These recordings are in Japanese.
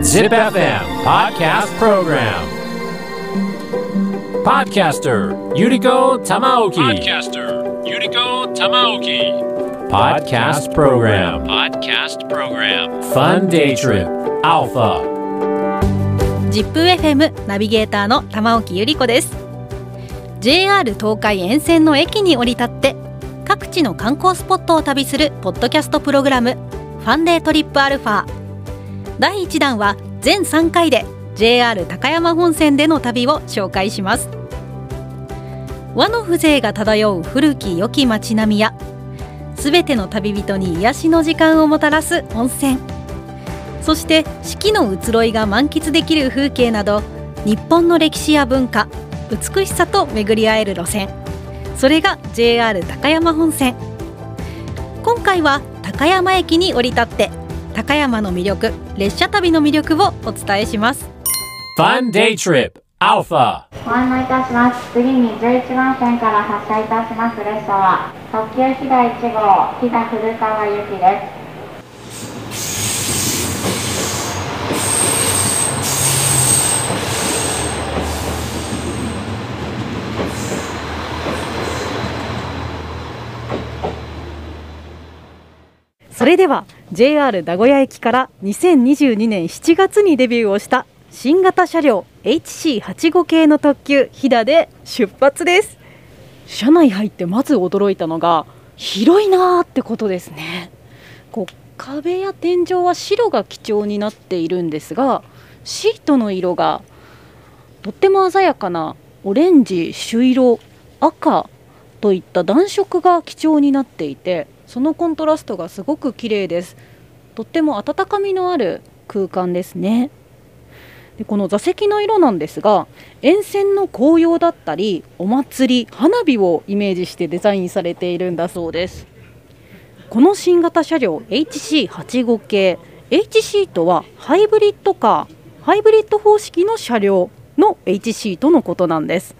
Zip FM Podcast Program Podcaster Yuriko Tamaoki Podcaster Yuriko Tamaoki Podcast Program Podcast Program Fun Day Trip Alpha ZIPFM ナビゲーターの玉置ゆり子です JR 東海沿線の駅に降り立って各地の観光スポットを旅するポッドキャストプログラムファンデートリップアルファ。第1弾は全3回で JR 高山本線での旅を紹介します。和の風情が漂う古き良き街並みやすべての旅人に癒しの時間をもたらす温泉。そして四季の移ろいが満喫できる風景など日本の歴史や文化美しさと巡り合える路線。それが JR 高山本線。今回は高山駅に降り立って高山の魅力列車旅の魅力をお伝えします Fun Day Trip Alpha ご案内いたします。次に11番線から発車いたします列車は、特急ひだ1号、飛騨古川行きです。それでは JR 名古屋駅から2022年7月にデビューをした新型車両 HC85 系の特急ひだで出発です。車内入ってまず驚いたのが広いなーってことですね。こう壁や天井は白が基調になっているんですがシートの色がとっても鮮やかなオレンジ、朱色、赤といった暖色が基調になっていてそのコントラストがすごく綺麗です。とっても温かみのある空間ですね。でこの座席の色なんですが沿線の紅葉だったりお祭り花火をイメージしてデザインされているんだそうです。この新型車両 HC85 系 HC とはハイブリッドカー。ハイブリッド方式の車両の HC とのことなんです。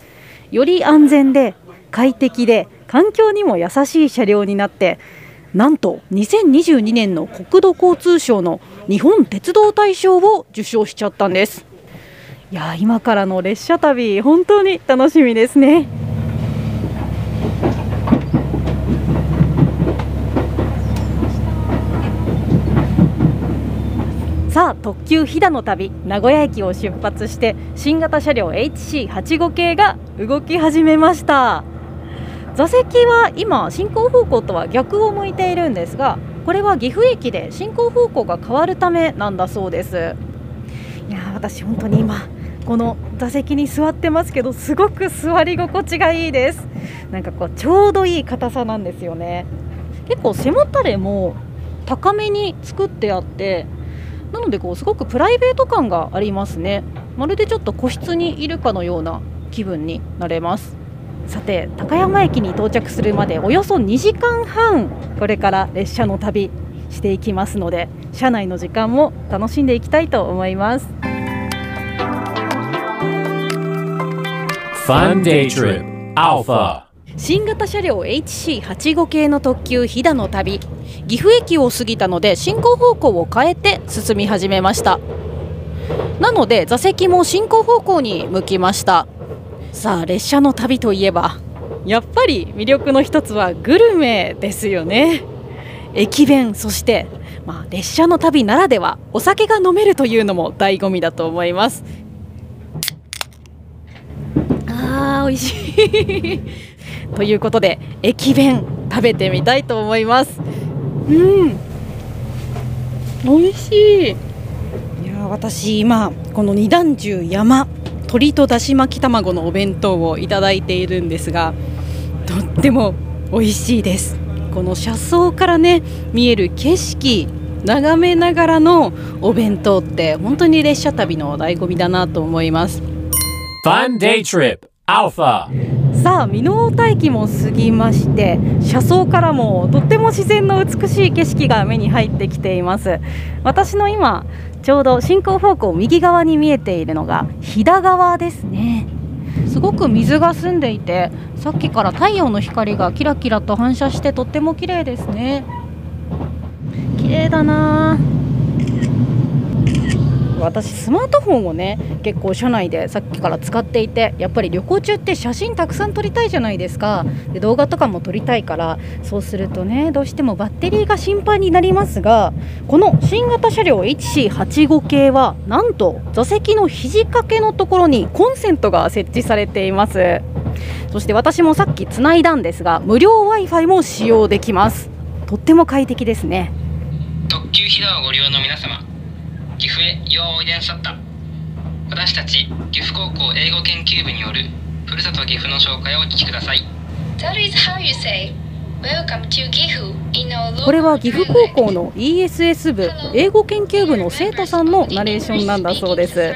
より安全で快適で環境にも優しい車両になってなんと2022年の国土交通省の日本鉄道大賞を受賞しちゃったんです。いや今からの列車旅本当に楽しみですね。さあ特急ひだの旅名古屋駅を出発して新型車両 HC85 系が動き始めました。座席は今進行方向とは逆を向いているんですがこれは岐阜駅で進行方向が変わるためなんだそうです。いや私本当に今この座席に座ってますけどすごく座り心地がいいです。なんかこうちょうどいい硬さなんですよね。結構背もたれも高めに作ってあってなのでこうすごくプライベート感がありますね。まるでちょっと個室にいるかのような気分になれます。さて高山駅に到着するまでおよそ2時間半これから列車の旅していきますので車内の時間も楽しんでいきたいと思います。Fun Day Trip Alpha 新型車両 HC85 系の特急飛騨の旅岐阜駅を過ぎたので進行方向を変えて進み始めました。なので座席も進行方向に向きましたさあ列車の旅といえばやっぱり魅力の一つはグルメですよね。駅弁そして、まあ、列車の旅ならではお酒が飲めるというのも醍醐味だと思います。あー美味しい。ということで駅弁食べてみたいと思います。うん。美味しい。いや私今この二段重山鶏とだし巻き卵のお弁当をいただいているんですがとっても美味しいです。この車窓からね見える景色眺めながらのお弁当って本当に列車旅の醍醐味だなと思います。さあ箕面大木も過ぎまして車窓からもとっても自然の美しい景色が目に入ってきています。私の今ちょうど進行方向右側に見えているのが飛騨川ですね。すごく水が澄んでいてさっきから太陽の光がキラキラと反射してとっても綺麗ですね。綺麗だな。私スマートフォンをね結構車内でさっきから使っていてやっぱり旅行中って写真たくさん撮りたいじゃないですか。で動画とかも撮りたいからそうするとねどうしてもバッテリーが心配になりますがこの新型車両 HC85 系はなんと座席の肘掛けのところにコンセントが設置されています。そして私もさっきつないだんですが無料 w i f i も使用できます。とっても快適ですね。特急ひだをご利用の皆様岐阜へようおいでなさった。私たち岐阜高校英語研究部によるふるさと岐阜の紹介をお聞きください。That is how you say Welcome to Gifu in our これは岐阜高校の ESS 部英語研究部の生徒さんのナレーションなんだそうです。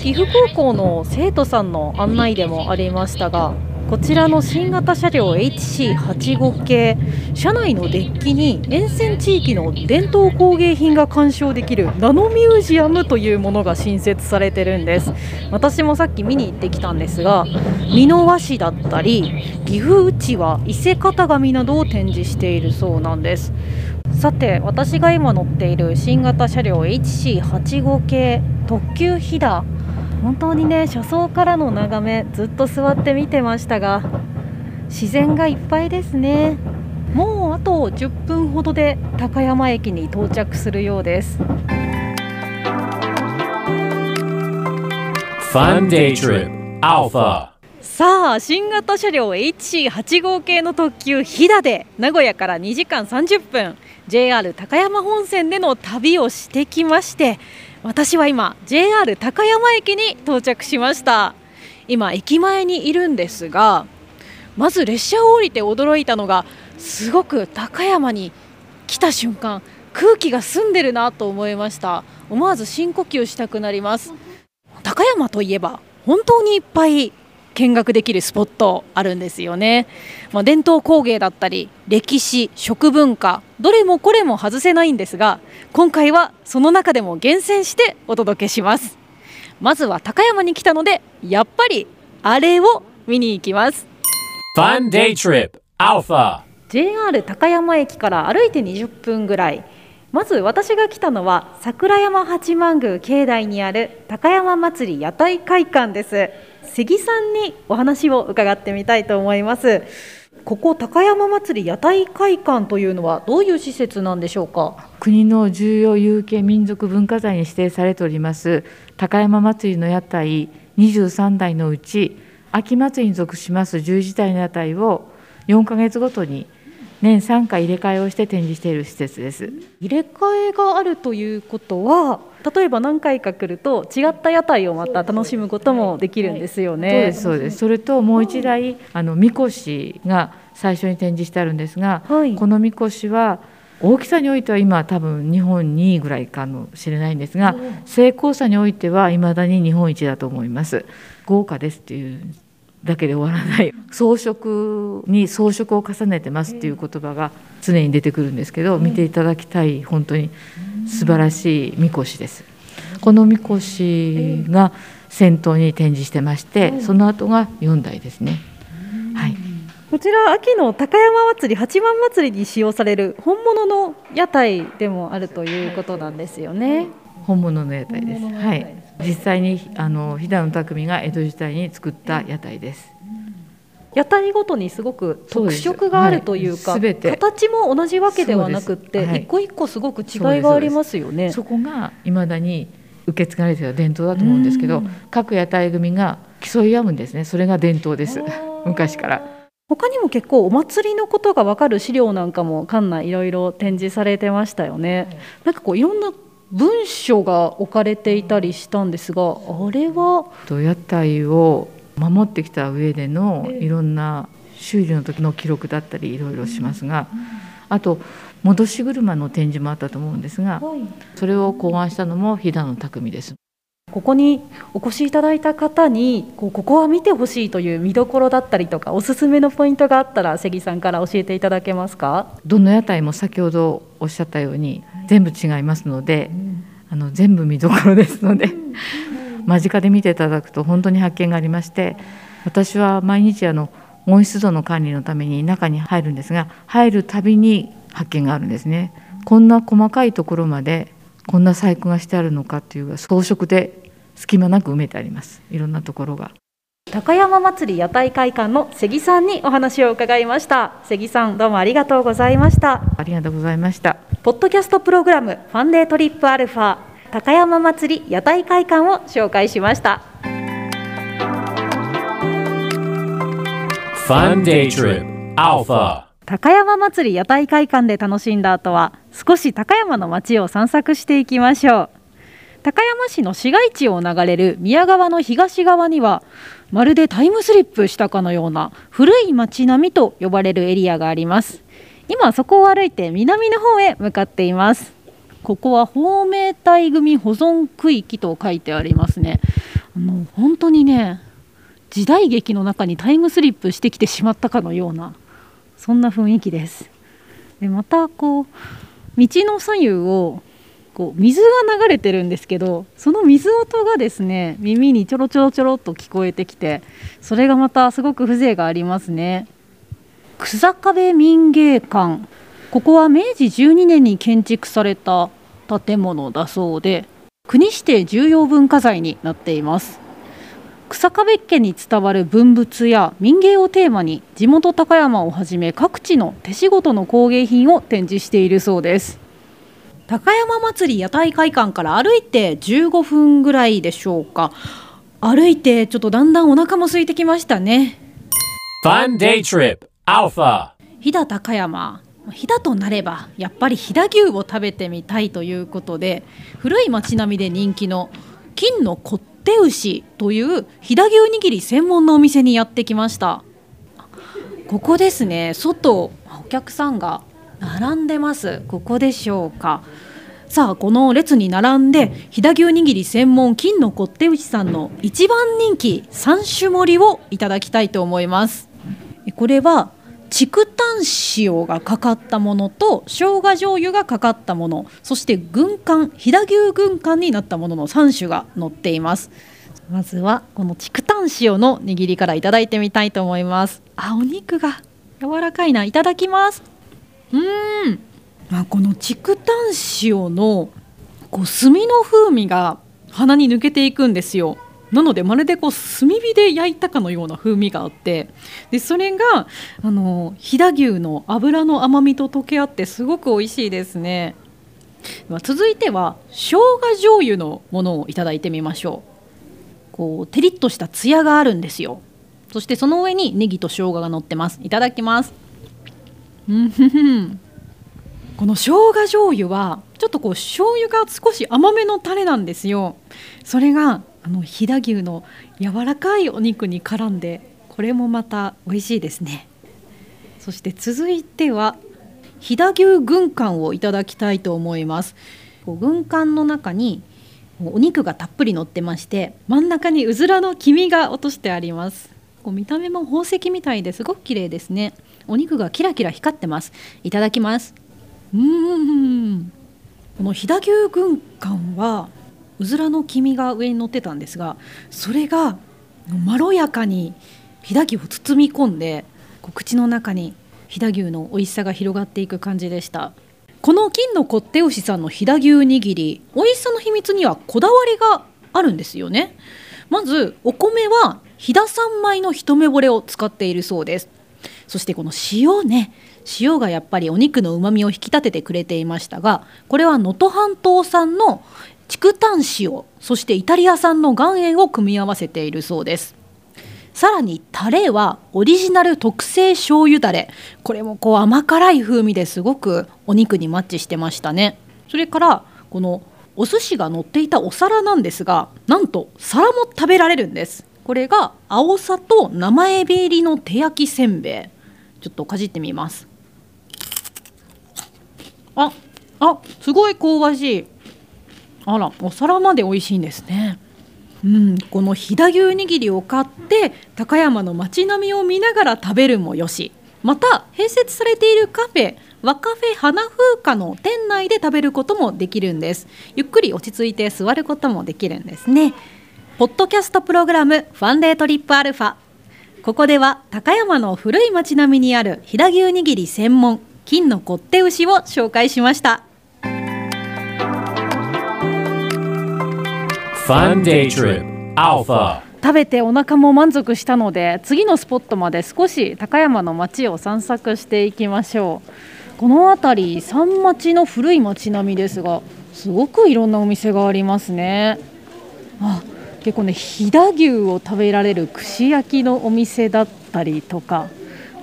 岐阜高校の生徒さんの案内でもありましたがこちらの新型車両 HC85 系車内のデッキに沿線地域の伝統工芸品が鑑賞できるナノミュージアムというものが新設されてるんです。私もさっき見に行ってきたんですが美濃和紙だったり岐阜うちわ伊勢型紙などを展示しているそうなんです。さて私が今乗っている新型車両 HC85 系特急ひだ本当にね車窓からの眺めずっと座って見てましたが自然がいっぱいですねもうあと10分ほどで高山駅に到着するようです Fun Day Trip Alpha. さあ新型車両 HC85 系の特急ひだで名古屋から2時間30分 JR 高山本線での旅をしてきまして私は今 JR 高山駅に到着しました。今駅前にいるんですがまず列車を降りて驚いたのがすごく高山に来た瞬間空気が澄んでるなと思いました。思わず深呼吸したくなります。高山といえば本当にいっぱい見学できるスポットあるんですよね、まあ、伝統工芸だったり歴史食文化どれもこれも外せないんですが今回はその中でも厳選してお届けします。まずは高山に来たのでやっぱりあれを見に行きます。Fun Day Trip Alpha. JR 高山駅から歩いて20分ぐらい。まず私が来たのは桜山八幡宮境内にある高山祭り屋台会館です関さんにお話を伺ってみたいと思います。ここ高山祭屋台会館というのはどういう施設なんでしょうか？国の重要有形民族文化財に指定されております。高山祭りの屋台23台のうち秋祭りに属します11台の屋台を4ヶ月ごとに年3回入れ替えをして展示している施設です。入れ替えがあるということは例えば何回か来ると違った屋台をまた楽しむこともできるんですよそうね。ですそうです。それともう一台あのみこしが最初に展示してあるんですが、はいこのみこしは大きさにおいては今多分日本2位ぐらいかもしれないんですが、成功さにおいては未だに日本一だと思います。豪華ですっていうだけで終わらない装飾に装飾を重ねてますっていう言葉が常に出てくるんですけど見ていただきたい本当に素晴らしいみこしです。このみこしが先頭に展示してましてその後が4台ですね。はいこちら秋の高山祭り八幡祭りに使用される本物の屋台でもあるということなんですよね。本物の屋台です。はい。実際にあの飛騨の匠が江戸時代に作った屋台です。屋台ごとにすごく特色があるというか、はい形も同じわけではなくって、はい一個一個すごく違いがありますよね。そこが未だに受け継がれている伝統だと思うんですけど、各屋台組が競い合うんですね。それが伝統です。昔から。他にも結構お祭りのことが分かる資料なんかも館内いろいろ展示されてましたよね。なんかこういろんな文書が置かれていたりしたんですが、あれは？と屋台を守ってきた上でのいろんな修理の時の記録だったりいろいろしますが、あと戻し車の展示もあったと思うんですが、それを考案したのも飛騨の匠です。ここにお越しいただいた方にこうここは見てほしいという見どころだったりとかおすすめのポイントがあったら関さんから教えていただけますか？どの屋台も先ほどおっしゃったように全部違いますので、あの全部見どころですので、間近で見ていただくと本当に発見がありまして私は毎日あの温湿度の管理のために中に入るんですが入るたびに発見があるんですね。こんな細かいところまでこんな細工がしてあるのかっていう装飾で隙間なく埋めてあります。いろんなところが。高山祭り屋台会館の関さんにお話を伺いました。関さんどうもありがとうございました。ありがとうございました。ポッドキャストプログラムファンデートリップアルファ高山祭り屋台会館を紹介しました。Fun Day Trip Alpha 高山祭り屋台会館で楽しんだ後は少し高山の街を散策していきましょう高山市の市街地を流れる宮川の東側にはまるでタイムスリップしたかのような古い街並みと呼ばれるエリアがあります。今そこを歩いて南の方へ向かっています。ここは芳名帯組保存区域と書いてありますね。あの本当にね時代劇の中にタイムスリップしてきてしまったかのようなそんな雰囲気です。でまたこう道の左右をこう水が流れてるんですけどその水音がですね耳にちょろちょろちょろっと聞こえてきてそれがまたすごく風情がありますね。草壁民芸館ここは明治12年に建築された建物だそうで国指定重要文化財になっています。草壁家に伝わる文物や民芸をテーマに地元高山をはじめ各地の手仕事の工芸品を展示しているそうです。高山祭り屋台会館から歩いて15分ぐらいでしょうか。歩いてちょっとだんだんお腹も空いてきましたね。Fun Day Trip Alpha. 飛騨高山。飛騨となればやっぱり飛騨牛を食べてみたいということで古い町並みで人気の金のこって牛という飛騨牛握り専門のお店にやってきました。ここですね。外お客さんが並んでます。ここでしょうか。さあこの列に並んで飛騨牛握り専門金のこって牛さんの一番人気3種盛りをいただきたいと思います。これは竹炭塩がかかったものと生姜醤油がかかったものそして軍艦飛騨牛軍艦になったものの3種が載っています。まずはこの竹炭塩の握りからいただいてみたいと思います。あお肉が柔らかいな。いただきます。うーん。あこの竹炭塩のこう炭の風味が鼻に抜けていくんですよ。なのでまるでこう炭火で焼いたかのような風味があって。でそれがあの飛騨牛の脂の甘みと溶け合ってすごく美味しいですね。まあ続いては生姜醤油のものをいただいてみましょう。こうテリッとしたツヤがあるんですよ。そしてその上にネギと生姜が乗ってます。いただきます。この生姜醤油はちょっとこう醤油が少し甘めのタレなんですよ。それがあの飛騨牛の柔らかいお肉に絡んでこれもまた美味しいですね。そして続いては飛騨牛軍艦をいただきたいと思います。こう軍艦の中にお肉がたっぷり乗ってまして真ん中にうずらの黄身が落としてあります。こう見た目も宝石みたいですごく綺麗ですね。お肉がキラキラ光ってます。いただきます。うーん。この飛騨牛軍艦はうずらの黄身が上に乗ってたんですがそれがまろやかに飛騨牛を包み込んでこう口の中に飛騨牛の美味しさが広がっていく感じでした。この金のこって牛さんの飛騨牛握り美味しさの秘密にはこだわりがあるんですよね。まずお米は飛騨産米の一目惚れを使っているそうです。そしてこの塩ね塩がやっぱりお肉のうまみを引き立ててくれていましたがこれは能登半島産の竹炭塩そしてイタリア産の岩塩を組み合わせているそうです。さらにタレはオリジナル特製醤油だれこれもこう甘辛い風味ですごくお肉にマッチしてましたね。それからこのお寿司が乗っていたお皿なんですがなんと皿も食べられるんです。これが青さと生エビ入りの手焼きせんべい。ちょっとかじってみます。ああすごい香ばしい。あらお皿まで美味しいんですね。うん、この飛騨牛握りを買って高山の街並みを見ながら食べるもよし。また併設されているカフェ和カフェ花風花の店内で食べることもできるんです。ゆっくり落ち着いて座ることもできるんですね。ポッドキャストプログラムファンデートリップアルファ。ここでは高山の古い町並みにある飛騨牛握り専門金のこって牛を紹介しました。Fun Day Trip Alpha 食べてお腹も満足したので次のスポットまで少し高山の街を散策していきましょう。この辺り山町の古い町並みですがすごくいろんなお店がありますね。あ結構ね飛騨牛を食べられる串焼きのお店だったりとか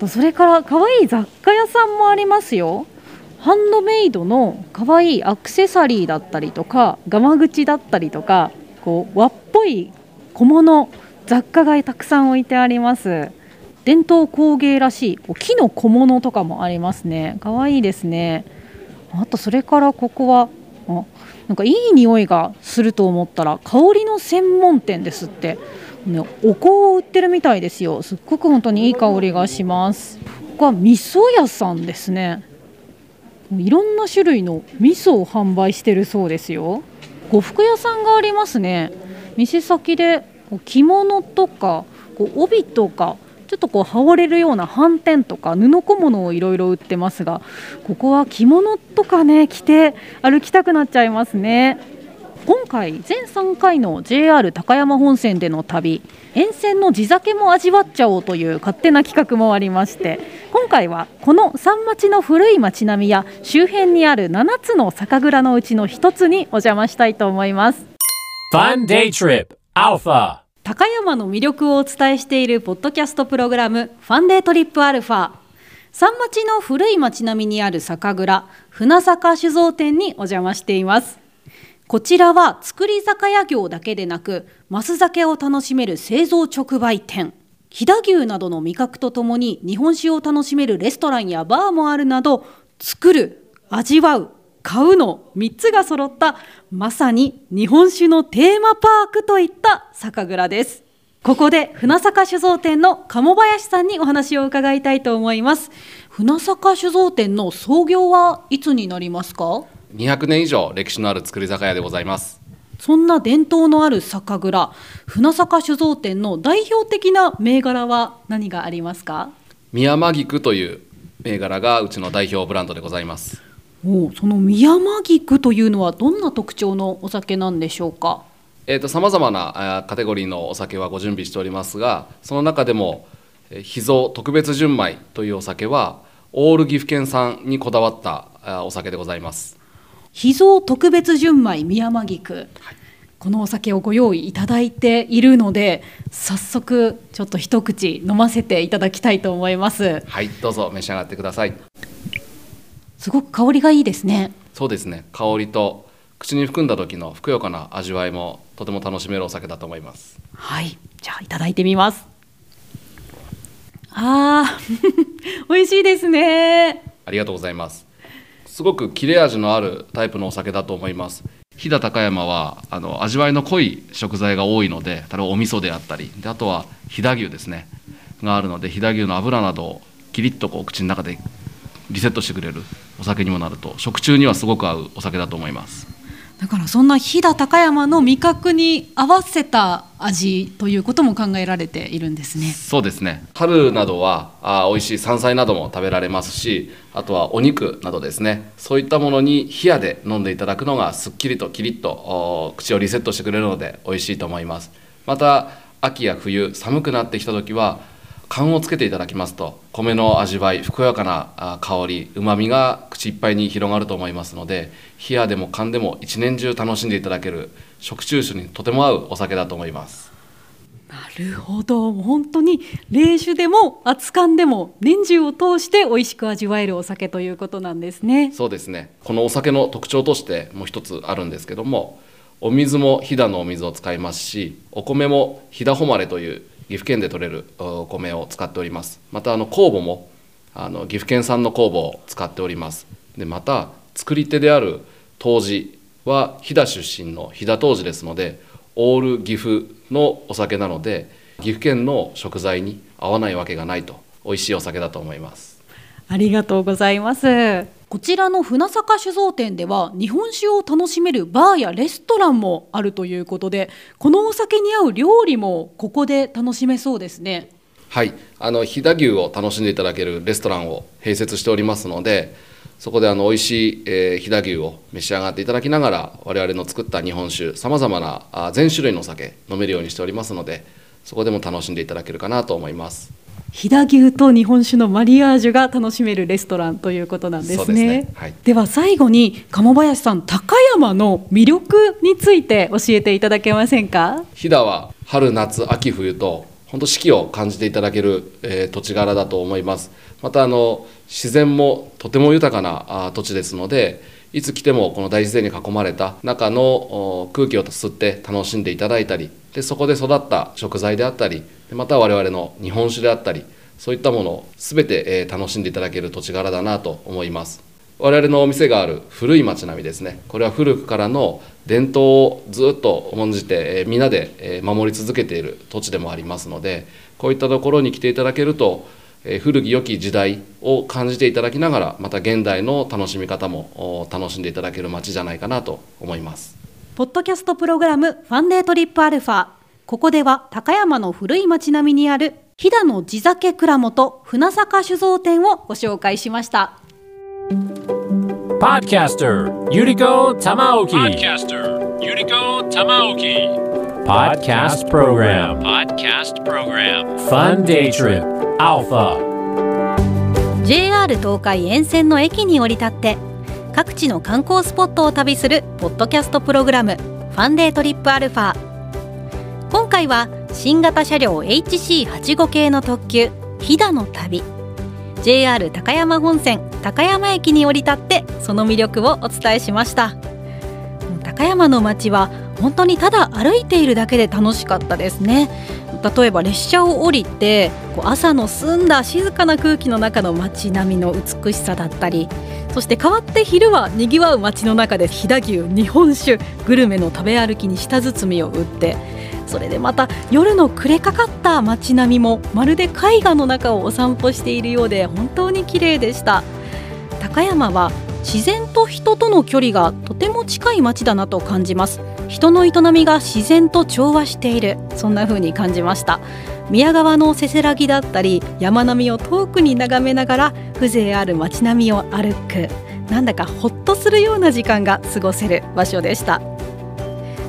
それから可愛い雑貨屋さんもありますよ。ハンドメイドの可愛いアクセサリーだったりとかガマ口だったりとかこう和っぽい小物雑貨がたくさん置いてあります。伝統工芸らしいこう木の小物とかもありますね。可愛いですね。あとそれからここはなんかいい匂いがすると思ったら香りの専門店ですって、ね、お香を売ってるみたいですよ。すっごく本当にいい香りがします。ここは味噌屋さんですね。いろんな種類の味噌を販売してるそうですよ。呉服屋さんがありますね。店先でこう着物とかこう帯とかちょっとこう羽織れるような斑点とか布小物をいろいろ売ってますがここは着物とかね着て歩きたくなっちゃいますね。今回全3回の JR 高山本線での旅沿線の地酒も味わっちゃおうという勝手な企画もありまして今回はこの山町の古い町並みや周辺にある7つの酒蔵のうちの1つにお邪魔したいと思います。高山の魅力をお伝えしているポッドキャストプログラムファンデートリップアルファ。山町の古い町並みにある酒蔵船坂酒造店にお邪魔しています。こちらは造り酒屋業だけでなく増酒を楽しめる製造直売店。飛騨牛などの味覚とともに日本酒を楽しめるレストランやバーもあるなど作る味わう買うの3つが揃ったまさに日本酒のテーマパークといった酒蔵です。ここで船坂酒造店の鴨林さんにお話を伺いたいと思います。船坂酒造店の創業はいつになりますか？200年以上歴史のある造り酒屋でございます。そんな伝統のある酒蔵船坂酒造店の代表的な銘柄は何がありますか？宮間菊という銘柄がうちの代表ブランドでございますおその宮間菊というのはどんな特徴のお酒なんでしょうか？えーとさまざまなカテゴリーのお酒はご準備しておりますがその中でもえー秘蔵特別純米というお酒はオール岐阜県産にこだわったお酒でございます。秘蔵特別純米宮間菊、このお酒をご用意いただいているので早速ちょっと一口飲ませていただきたいと思います。はいどうぞ召し上がってくださいすごく香りがいいですね。そうですね。香りと口に含んだ時のふくよかな味わいもとても楽しめるお酒だと思います。はい。じゃあいただいてみます。あー。美味しいですね。ありがとうございます。すごく切れ味のあるタイプのお酒だと思います。飛騨高山はあの味わいの濃い食材が多いので例えばお味噌であったりであとは飛騨牛ですね。があるので飛騨牛の油などをキリッとこう口の中でリセットしてくれるお酒にもなると食中にはすごく合うお酒だと思います。だからそんな飛騨高山の味覚に合わせた味ということも考えられているんですね。そうですね。春などはあ美味しい山菜なども食べられますしあとはお肉などですね。そういったものに冷やで飲んでいただくのがすっきりとキリッとお口をリセットしてくれるので美味しいと思います。また秋や冬寒くなってきた時は缶をつけていただきますと米の味わいふくよかなあ香りうまみが口いっぱいに広がると思いますので冷やでも缶でも一年中楽しんでいただける食中酒にとても合うお酒だと思います。なるほど。本当に冷酒でも熱燗でも年中を通して美味しく味わえるお酒ということなんですね。そうですね。このお酒の特徴としてもう一つあるんですけどもお水も飛騨のお水を使いますしお米も飛騨誉れという岐阜県で採れるお米を使っております。またあの酵母もあの岐阜県産の酵母を使っております。でまた作り手である杜氏は飛騨出身の飛騨杜氏ですのでオール岐阜のお酒なので岐阜県の食材に合わないわけがないと美味しいお酒だと思います。ありがとうございます。こちらの船坂酒造店では日本酒を楽しめるバーやレストランもあるということでこのお酒に合う料理もここで楽しめそうですね。はい、あの飛騨牛を楽しんでいただけるレストランを併設しておりますのでそこであの美味しい、えー飛騨牛を召し上がっていただきながら我々の作った日本酒さまざまなあ全種類のお酒飲めるようにしておりますのでそこでも楽しんでいただけるかなと思います。飛騨牛と日本酒のマリアージュが楽しめるレストランということなんですね。ですねはいでは最後に鴨林さん高山の魅力について教えていただけませんか？飛騨は春夏秋冬と本当四季を感じていただける、えー土地柄だと思いますまたあの自然もとても豊かなあ土地ですのでいつ来てもこの大自然に囲まれた中のお空気を吸って楽しんでいただいたりでそこで育った食材であったりでまた我々の日本酒であったりそういったものを全て、えー楽しんでいただける土地柄だなと思います我々のお店がある古い町並みですねこれは古くからの伝統をずっと重んじて、えー皆で、えー守り続けている土地でもありますのでこういったところに来ていただけると、えー古き良き時代を感じていただきながらまた現代の楽しみ方も楽しんでいただける街じゃないかなと思いますポッドキャストプログラムファンデートリップアルファ。ここでは高山の古い町並みにある飛騨の地酒蔵元船坂酒造店をご紹介しました。JR 東海沿線の駅に降り立って各地の観光スポットを旅するポッドキャストプログラムファンデートリップアルファ今回は新型車両 HC85 系の特急飛騨の旅。JR 高山本線高山駅に降り立ってその魅力をお伝えしました。高山の街は本当にただ歩いているだけで楽しかったですね。例えば列車を降りてこう朝の澄んだ静かな空気の中の街並みの美しさだったりそして代わって昼はにぎわう街の中で飛騨牛日本酒グルメの食べ歩きに舌包みを打ってそれでまた夜の暮れかかった街並みもまるで絵画の中をお散歩しているようで本当に綺麗でした。高山は自然と人との距離がとても近い街だなと感じます。人の営みが自然と調和している。そんな風に感じました。宮川のせせらぎだったり山並みを遠くに眺めながら風情ある街並みを歩く。なんだかほっとするような時間が過ごせる場所でした。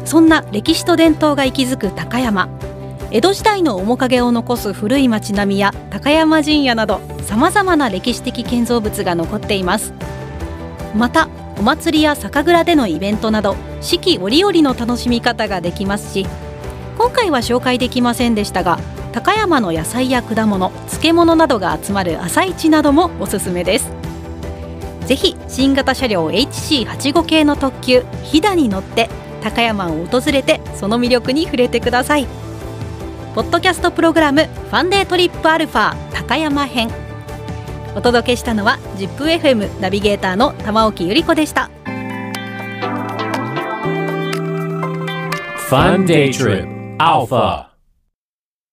そんな歴史と伝統が息づく高山。江戸時代の面影を残す古い町並みや高山陣屋などさまざまな歴史的建造物が残っています。またお祭りや酒蔵でのイベントなど四季折々の楽しみ方ができますし今回は紹介できませんでしたが高山の野菜や果物漬物などが集まる朝市などもおすすめです。ぜひ新型車両 HC85 系の特急飛騨に乗って高山を訪れてその魅力に触れてください。ポッドキャストプログラムファンデートリップアルファ高山編。お届けしたのは ZIPFM ナビゲーターの玉置ゆり子でした Fun Day Trip Alpha.